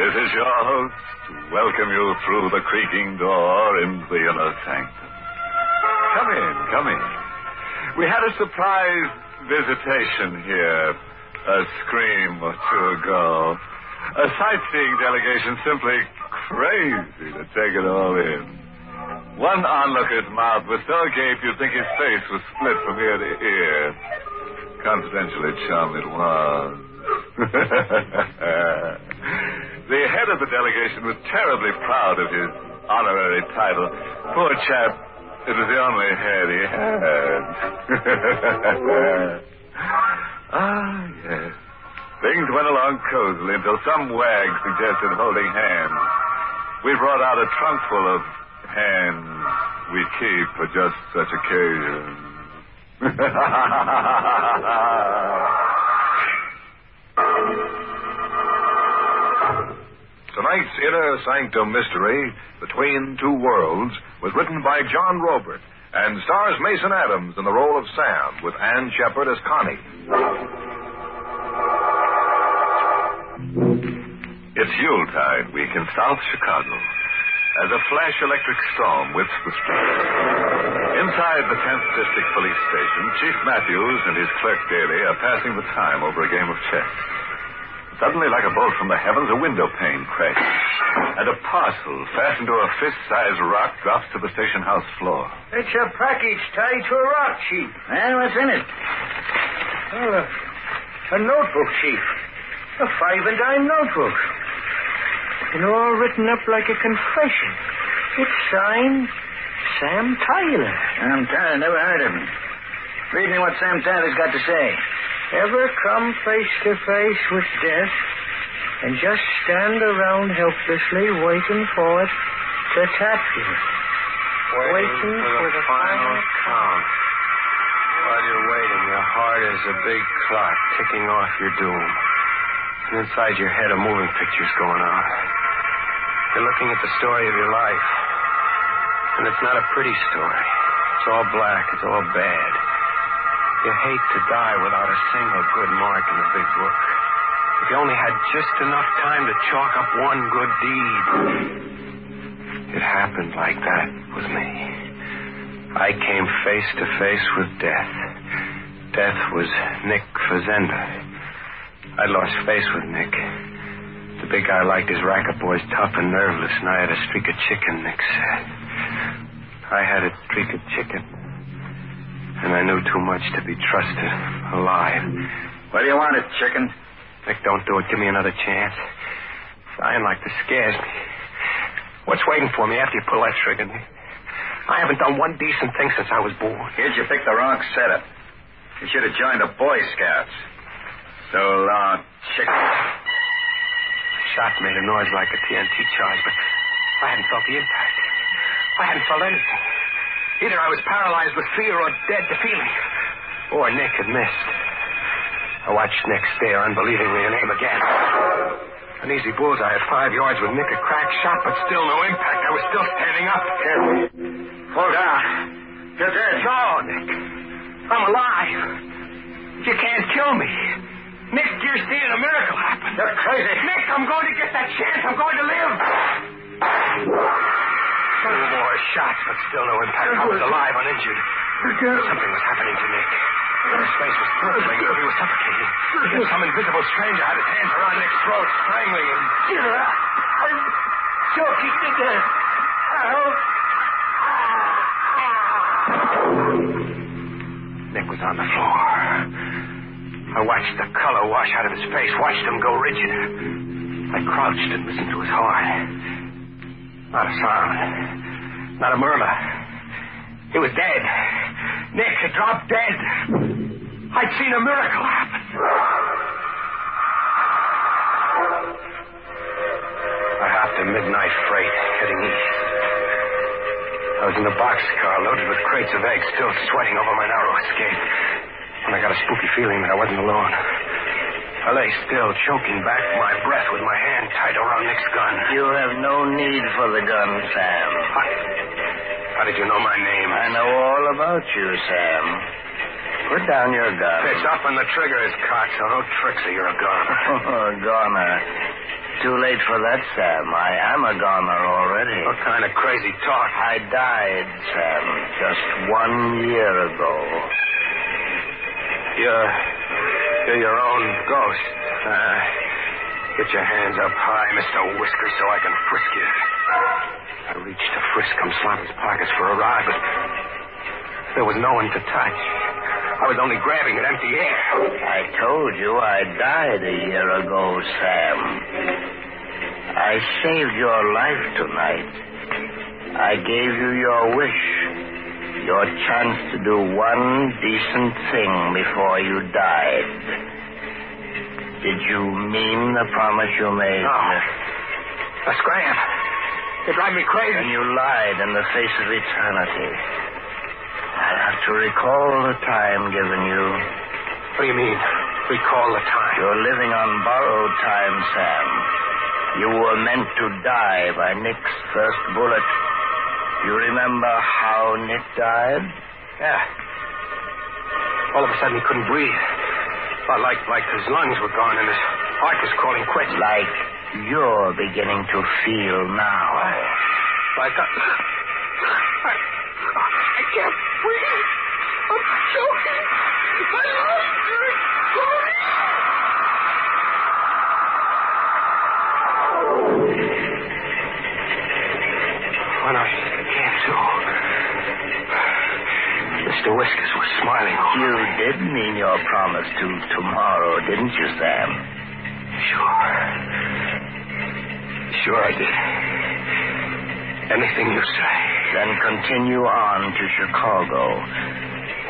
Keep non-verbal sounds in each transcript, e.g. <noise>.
This is your host to welcome you through the creaking door into the inner sanctum. Come in, come in. We had a surprise visitation here a scream or two ago. A sightseeing delegation simply crazy to take it all in. One onlooker's mouth was so agape you'd think his face was split from ear to ear. Confidentially, chum, it was. <laughs> the head of the delegation was terribly proud of his honorary title. Poor chap, it was the only head he had. <laughs> ah, yes. Things went along cozily until some wag suggested holding hands. We brought out a trunk full of hands we keep for just such occasions. <laughs> Tonight's Inner Sanctum Mystery, Between Two Worlds, was written by John Roeburt and stars Mason Adams in the role of Sam with Ann Shepherd as Connie. It's Yuletide week in South Chicago as a flash electric storm whips the streets. Inside the 10th District Police Station, Chief Matthews and his clerk Daly are passing the time over a game of chess. Suddenly, like a bolt from the heavens, a window pane crashes, and a parcel fastened to a fist-sized rock drops to the station house floor. It's a package tied to a rock, Chief. And what's in it? Oh, a, a notebook, Chief. A five and dime notebook. And all written up like a confession. It's signed Sam Tyler. Sam Tyler, never heard of him. Read me what Sam Tyler's got to say. Ever come face to face with death and just stand around helplessly waiting for it to tap you? Waiting, for, the, final count. While you're waiting, your heart is a big clock ticking off your doom. And inside your head, a moving picture's going on. You're looking at the story of your life. And it's not a pretty story. It's all black. It's all bad. You hate to die without a single good mark in the big book. If you only had just enough time to chalk up one good deed. It happened like that with me. I came face to face with death. Death was Nick Fazenda. I lost face with Nick. The big guy liked his racket boys tough and nerveless, and I had a streak of chicken, Nick said. I had a streak of chicken. And I knew too much to be trusted alive. What do you want it, chicken? Nick, don't do it. Give me another chance. Dying like this scares me. What's waiting for me after you pull that trigger, Nick? I haven't done one decent thing since I was born. Kid, you picked the wrong setup. You should have joined the Boy Scouts. So long, chicken. Shot made a noise like a TNT charge, but I hadn't felt the impact. I hadn't felt anything. Either I was paralyzed with fear or dead to feeling. Or Nick had missed. I watched Nick stare unbelievingly and aim again. An easy bullseye at five yards with Nick a cracked shot, but still no impact. I was still standing up. Hold on. You're dead. No, Nick. I'm alive. You can't kill me. Nick, you're seeing a miracle happen. You're crazy. Nick, I'm going to get that chance. I'm going to live. Two more shots, but still no impact. I was alive, uninjured. Something was happening to Nick. His face was curdling, as if he was suffocating. Some invisible stranger had his hands around Nick's throat, strangling him. I'm choking to death. Help. Nick was on the floor. I watched the color wash out of his face, watched him go rigid. I crouched and listened to his heart. Not a sound. Not a murmur. He was dead. Nick had dropped dead. I'd seen a miracle happen. I hopped a midnight freight heading east. I was in the boxcar loaded with crates of eggs, still sweating over my narrow escape. And I got a spooky feeling that I wasn't alone. I lay still, choking back my breath with my hand tight around Nick's gun. You have no need for the gun, Sam. How, how did you know my name? I know all about you, Sam. Put down your gun. It's up and the trigger is cocked, so no tricks or you're <laughs> a goner. Oh, goner. too late for that, Sam. I am a goner already. What kind of crazy talk? I died, Sam, just one year ago. You're. Your own ghost. Uh, get your hands up high, Mr. Whiskers, so I can frisk you. I reached to frisk Slaughter's pockets for a rod, but there was no one to touch. I was only grabbing at empty air. I told you I died a year ago, Sam. I saved your life tonight. I gave you your wish, your chance to do one decent thing before you died. Did you mean the promise you made? No. A scram. You drive me crazy. And you lied in the face of eternity. I'll have to recall the time given you. What do you mean, recall the time? You're living on borrowed time, Sam. You were meant to die by Nick's first bullet. You remember how Nick died? Yeah. All of a sudden he couldn't breathe. Felt like like his lungs were gone and his heart was calling quits. Like you're beginning to feel now. Like I I can't breathe. I'm choking. My lungs smiling. You did mean your promise to tomorrow, didn't you, Sam? Sure. Sure I did. Anything you say. Then continue on to Chicago.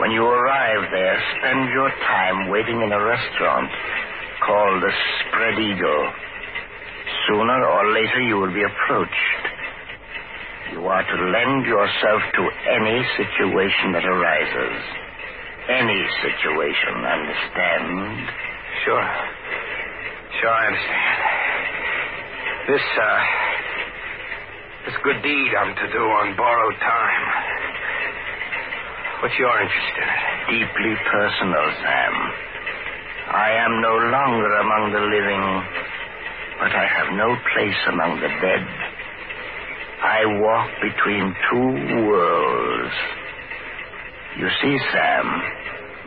When you arrive there, spend your time waiting in a restaurant called the Spread Eagle. Sooner or later, you will be approached. You are to lend yourself to any situation that arises. Any situation, understand? Sure. Sure, I understand. This, uh, this good deed I'm to do on borrowed time. What's your interest in it? Deeply personal, Sam. I am no longer among the living, but I have no place among the dead. I walk between two worlds. You see, Sam,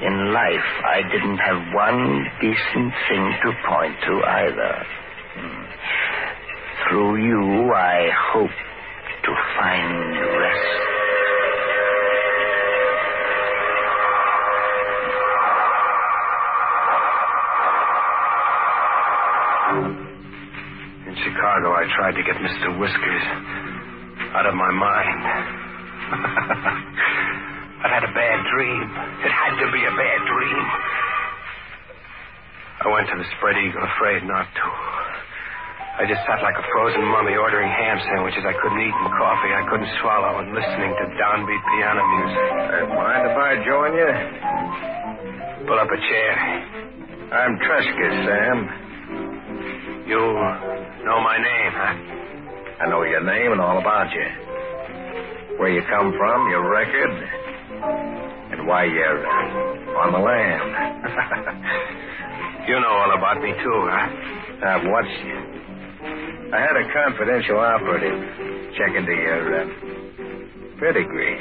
in life I didn't have one decent thing to point to either. Hmm. Through you, I hope to find rest. In Chicago, I tried to get Mr. Whiskers out of my mind. <laughs> Had a bad dream. It had to be a bad dream. I went to the Spread Eagle, afraid not to. I just sat like a frozen mummy ordering ham sandwiches I couldn't eat and coffee I couldn't swallow and listening to downbeat piano music. Uh, mind if I join you? Pull up a chair. I'm Tresca, Sam. You know my name, huh? I know your name and all about you. Where you come from, your record, and why you're on the land. <laughs> you know all about me, too, huh? I've watched you. I had a confidential operative check into your uh, pedigree.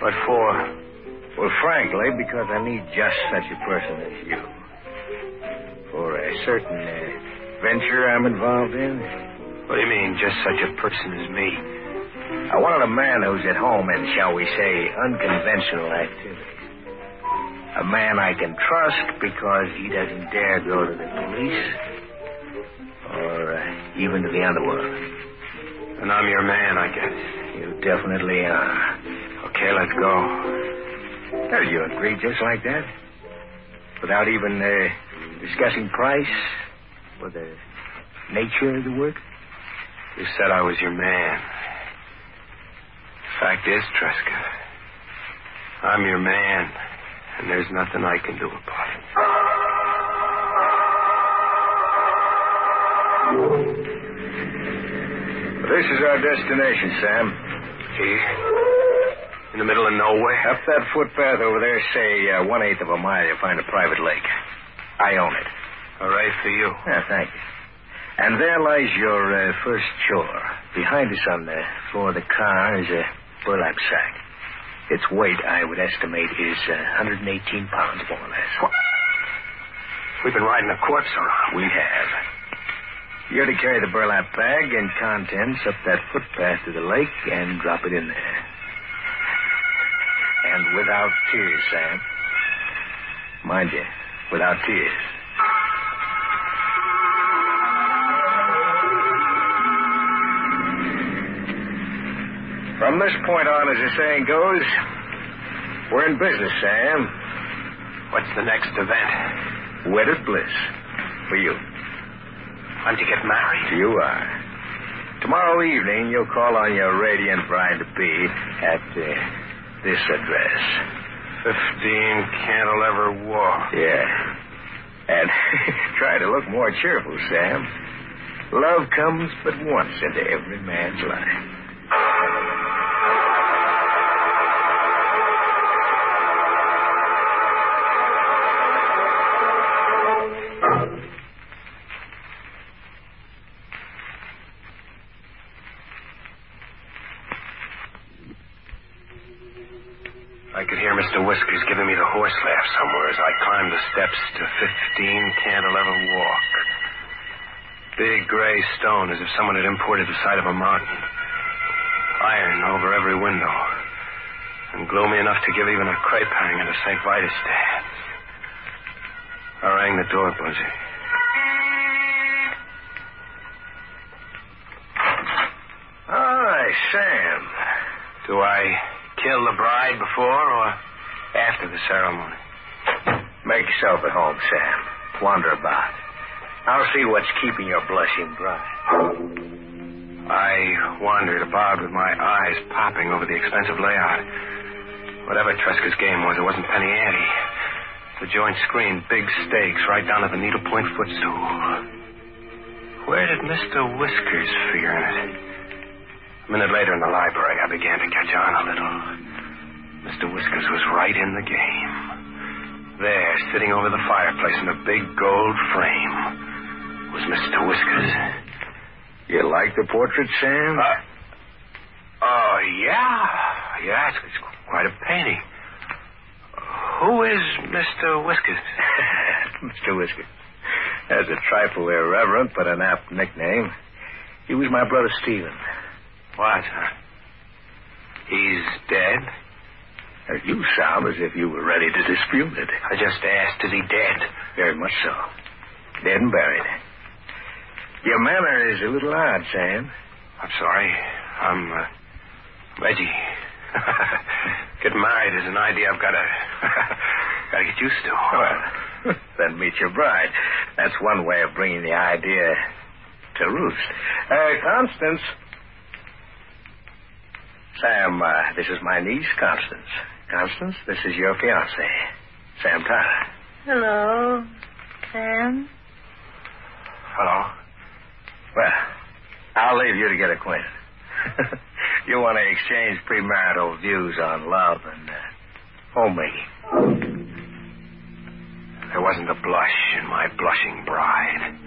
What for? Well, frankly, because I need just such a person as you. For a certain uh, venture I'm involved in. What do you mean, just such a person as me? I wanted a man who's at home in, shall we say, unconventional activities. A man I can trust because he doesn't dare go to the police or uh, even to the underworld. And I'm your man, I guess. You definitely are. Okay, let's go. Well, you agree just like that? Without even uh, discussing price or the nature of the work? You said I was your man. Fact is, Tresca, I'm your man, and there's nothing I can do about it. This is our destination, Sam. Here? In the middle of nowhere? Up that footpath over there, say uh, one eighth of a mile, you'll find a private lake. I own it. All right for you. Yeah, thank you. And there lies your uh, first chore. Behind us on the floor of the car is a burlap sack. Its weight, I would estimate, is uh, 118 pounds, more or less. What? We've been riding a corpse around. We have. You're to carry the burlap bag and contents up that footpath to the lake and drop it in there. And without tears, Sam. Mind you, without tears. From this point on, as the saying goes, we're in business, Sam. What's the next event? Wedded bliss. For you. When to get married? You are. Tomorrow evening, you'll call on your radiant bride to be at uh, this address. 15 Candle Cantilever Walk. Yeah. And <laughs> try to look more cheerful, Sam. Love comes but once into every man's life. 15, Cantilever walk. Big gray stone, as if someone had imported the side of a mountain. Iron over every window. And gloomy enough to give even a crepe hang at a St. Vitus dance. I rang the door buzzer. Hi, Sam. Do I kill the bride before or after the ceremony? Make yourself at home, Sam. Wander about. I'll see what's keeping your blushing bride. I wandered about with my eyes popping over the expensive layout. Whatever Tresca's game was, it wasn't penny ante. The joint screen, big stakes, right down to the needlepoint footstool. Where did Mr. Whiskers figure in it? A minute later in the library, I began to catch on a little. Mr. Whiskers was right in the game. There, sitting over the fireplace in a big gold frame, was Mr. Whiskers. You like the portrait, Sam? Uh, oh, yeah. Yeah, it's, it's quite a painting. Who is Mr. Whiskers? <laughs> Mr. Whiskers. That's a trifle irreverent, but an apt nickname. He was my brother Stephen. What? He's dead? You sound as if you were ready to dispute it. I just asked, is he dead? Very much so. Dead and buried. Your manner is a little odd, Sam. I'm sorry. I'm, uh, Reggie. Getting married is an idea I've got to, got to get used to. Well, <laughs> then meet your bride. That's one way of bringing the idea to roost. Uh, Constance. Sam, uh, this is my niece, Constance. Constance, this is your fiance, Sam Tyler. Hello, Sam. Hello. Well, I'll leave you to get acquainted. <laughs> you want to exchange premarital views on love and uh, homemaking. There wasn't a blush in my blushing bride.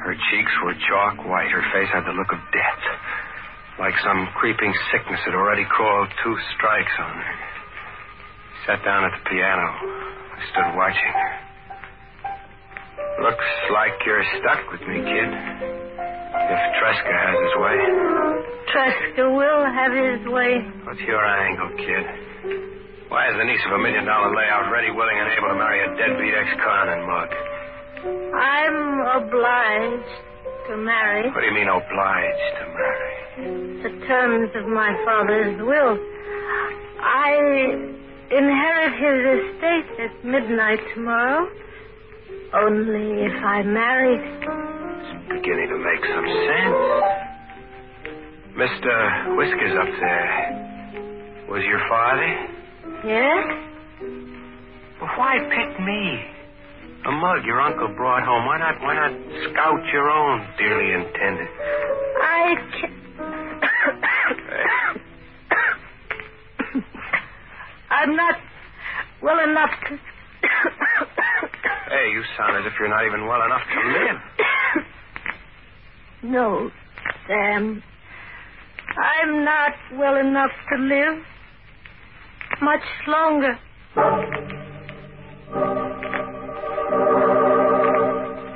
Her cheeks were chalk white. Her face had the look of death. Like some creeping sickness had already crawled two strikes on her. Sat down at the piano. I stood watching. Looks like you're stuck with me, kid. If Tresca has his way. Tresca will have his way. What's your angle, kid? Why is the niece of a million dollar layout ready, willing, and able to marry a deadbeat ex-con and mug? I'm obliged to marry. What do you mean obliged to marry? The terms of my father's will. I inherit his estate at midnight tomorrow. Only if I married. It's beginning to make some sense. Mr. Whiskers up there was your father? Yes? Well, why pick me? A mug your uncle brought home. Why not? Why not scout your own dearly intended? I can... I'm not well enough to. Hey, you sound as if you're not even well enough to live. <coughs> No, Sam. I'm not well enough to live much longer.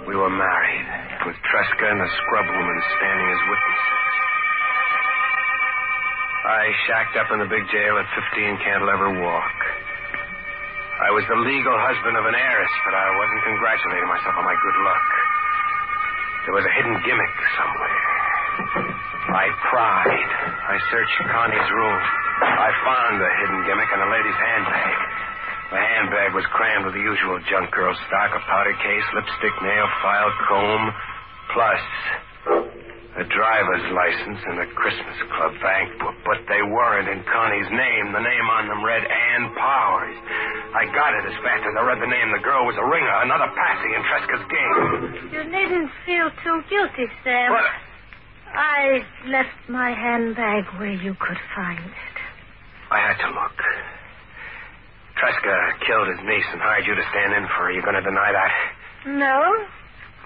We were married, with Tresca and the scrub woman standing as witnesses. I shacked up in the big jail at 15 Cantilever Walk. I was the legal husband of an heiress, but I wasn't congratulating myself on my good luck. There was a hidden gimmick somewhere. I pried. I searched Connie's room. I found the hidden gimmick in the lady's handbag. The handbag was crammed with the usual junk girl stock, a powder case, lipstick, nail file, comb, plus a driver's license and a Christmas Club bank book. But they weren't in Connie's name. The name on them read Ann Powers. I got it as fast as I read the name. The girl was a ringer, another patsy in Tresca's game. You needn't feel too guilty, Sam. What? I left my handbag where you could find it. I had to look. Tresca killed his niece and hired you to stand in for her. You're going to deny that? No,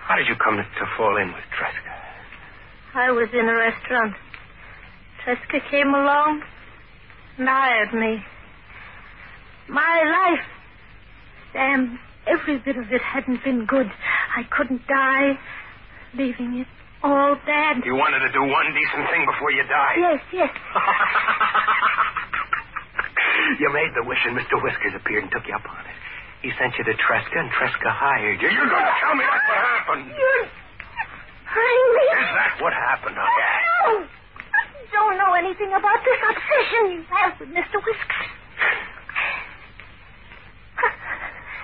How did you come to fall in with Tresca? I was in a restaurant. Tresca came along and hired me. My life, Sam, every bit of it hadn't been good. I couldn't die, leaving it all bad. You wanted to do one decent thing before you died. Yes, yes. <laughs> you made the wish, and Mr. Whiskers appeared and took you up on it. He sent you to Tresca, and Tresca hired you. You're going to tell me that's what happened. You're Is that what happened, huh? No. I don't know anything about this obsession you have with Mr. Whiskers.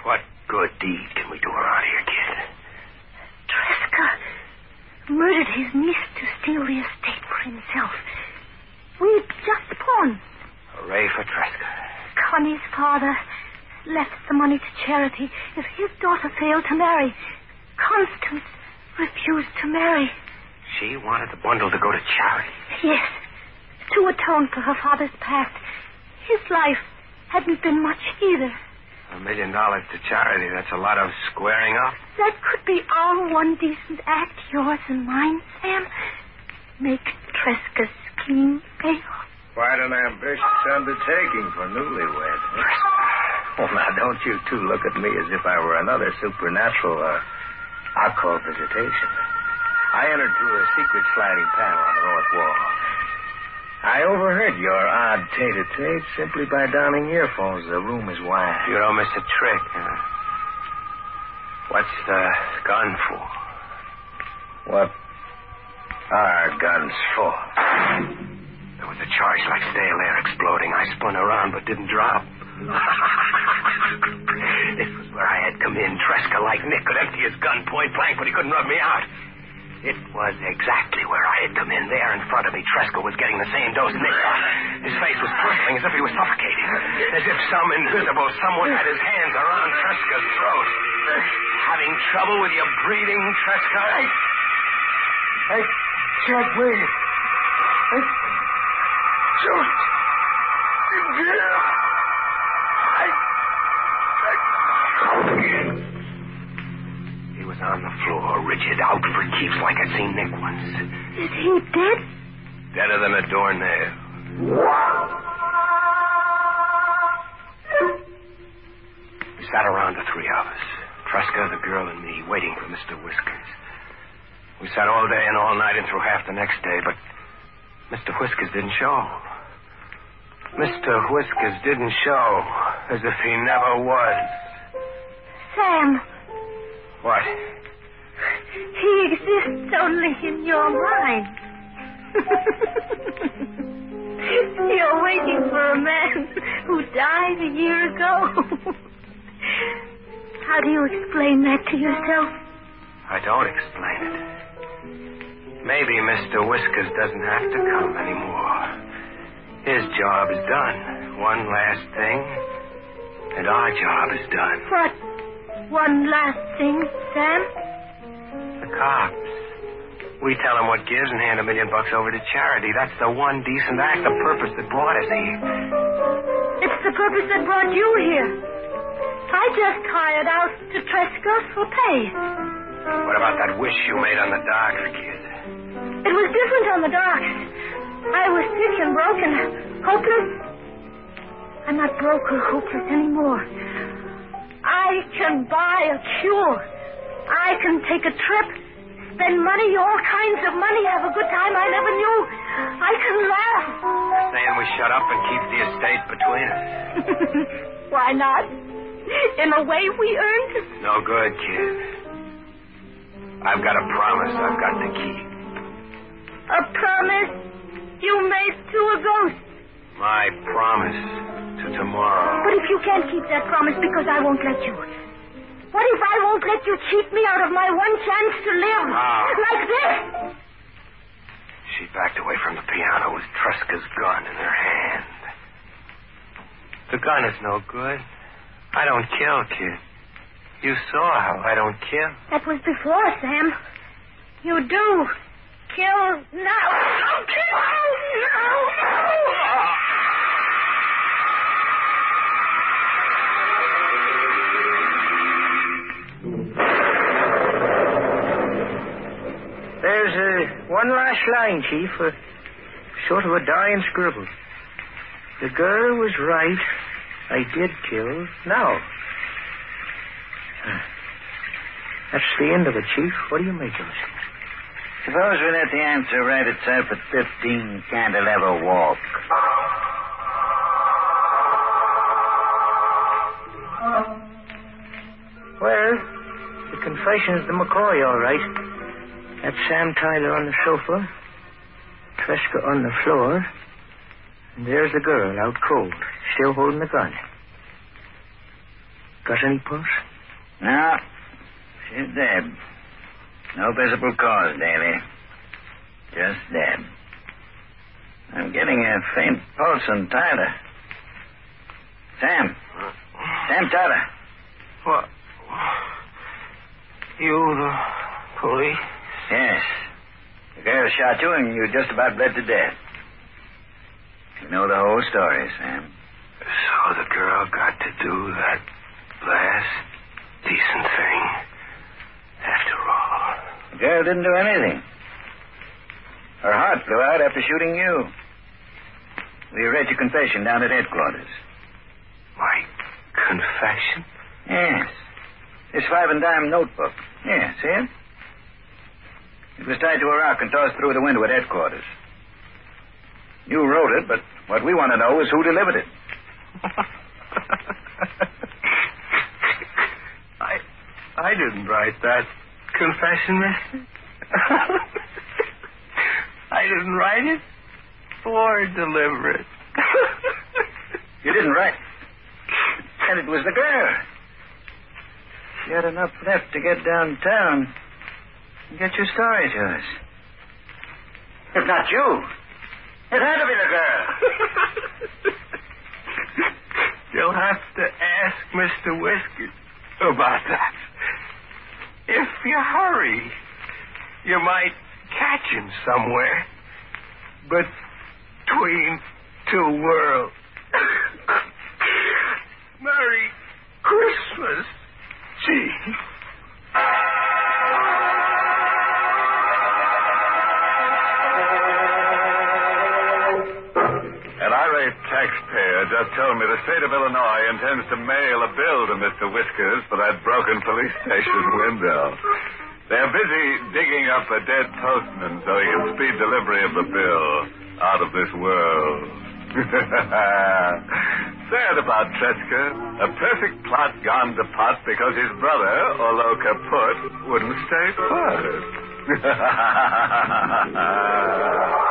What good deed can we do around here, kid? Tresca murdered his niece to steal the estate for himself. We've just pawned. Hooray for Tresca. Connie's father left the money to charity if his daughter failed to marry. Constance refused to marry. She wanted the bundle to go to charity. Yes, to atone for her father's past. His life hadn't been much either. A million dollars to charity, that's a lot of squaring up. That could be our one decent act, yours and mine, Sam. Make Tresca's scheme pay off. Quite an ambitious undertaking for newlyweds. Huh? Well, now, don't you two look at me as if I were another supernatural uh, uh, occult visitation. I entered through a secret sliding panel on the north wall. I overheard your odd tete-a-tete simply by donning earphones. The room is wide. You don't miss a trick, huh? What's the gun for? What are guns for? There was a charge like stale air exploding. I spun around but didn't drop. <laughs> come in. Tresca, like Nick, could empty his gun point blank, but he couldn't rub me out. It was exactly where I had come in. There in front of me, Tresca was getting the same dose Nick got. His face was purpling as if he was suffocating. As if some invisible someone had his hands around Tresca's throat. Having trouble with your breathing, Tresca? Hey, Jack, wait. Hey, just... rigid, out for keeps like I'd seen Nick once. Is he dead? Deader than a doornail. We sat around, the three of us. Tresca, the girl, and me, waiting for Mr. Whiskers. We sat all day and all night and through half the next day, but Mr. Whiskers didn't show. Mr. Whiskers didn't show, as if he never was. Only in your mind. <laughs> You're waiting for a man who died a year ago. How do you explain that to yourself? I don't explain it. Maybe Mr. Whiskers doesn't have to come anymore. His job is done. One last thing, and our job is done. What? One last thing, Sam? The cops. We tell them what gives and hand a million bucks over to charity. That's the one decent act, the purpose that brought us here. It's the purpose that brought you here. I just hired out to Tresca for pay. What about that wish you made on the docks, kid? It was different on the docks. I was sick and broken, hopeless. I'm not broke or hopeless anymore. I can buy a cure. I can take a trip, spend money, all kinds of money, have a good time I never knew. I can laugh. Saying we shut up and keep the estate between us. <laughs> Why not? In a way we earned. No good, kid. I've got a promise I've got to keep. A promise you made to a ghost. My promise to tomorrow. But if you can't keep that promise because I won't let you. What if I won't let you cheat me out of my one chance to live? Ah. Like this? She backed away from the piano with Tresca's gun in her hand. The gun is no good. I don't kill, kid. You saw how I don't kill. That was before, Sam. You do. Kill now. Kill now. There's one last line, Chief. Uh, sort of a dying scribble. The girl was right. I did kill. Now. That's the end of it, Chief. What do you make of it? Suppose we let the answer write itself at 15 Cantilever Walk. Well, the confession's the McCoy, all right. That's Sam Tyler on the sofa, Tresca on the floor, and there's the girl out cold, still holding the gun. Got any pulse? No, she's dead. No visible cause, Daly. Just dead. I'm getting a faint pulse on Tyler. Sam. Sam Tyler. What? You, the police? Yes. The girl shot you and you just about bled to death. You know the whole story, Sam. So the girl got to do that last decent thing. After all. The girl didn't do anything. Her heart flew out after shooting you. We read your confession down at headquarters. My confession? Yes. This five and dime notebook. Yeah, see it? It was tied to a rock and tossed through the window at headquarters. You wrote it, but what we want to know is who delivered it. <laughs> I I didn't write that confession, mister. <laughs> I didn't write it or deliver it. <laughs> You didn't write. It. And it was the girl. She had enough left to get downtown get your story to us. If not you, it had to be the girl. <laughs> You'll have to ask Mr. Whiskers about that. If you hurry, you might catch him somewhere. But Between two worlds. <laughs> Merry Christmas, Chief. Irate taxpayer just told me the state of Illinois intends to mail a bill to Mr. Whiskers for that broken police station window. They're busy digging up a dead postman so he can speed delivery of the bill out of this world. <laughs> Sad about Tresca. A perfect plot gone to pot because his brother, although kaput, wouldn't stay put. <laughs>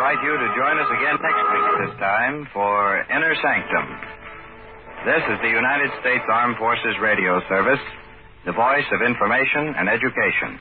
invite you to join us again next week this time for Inner Sanctum. This is the United States Armed Forces Radio Service, the voice of information and education.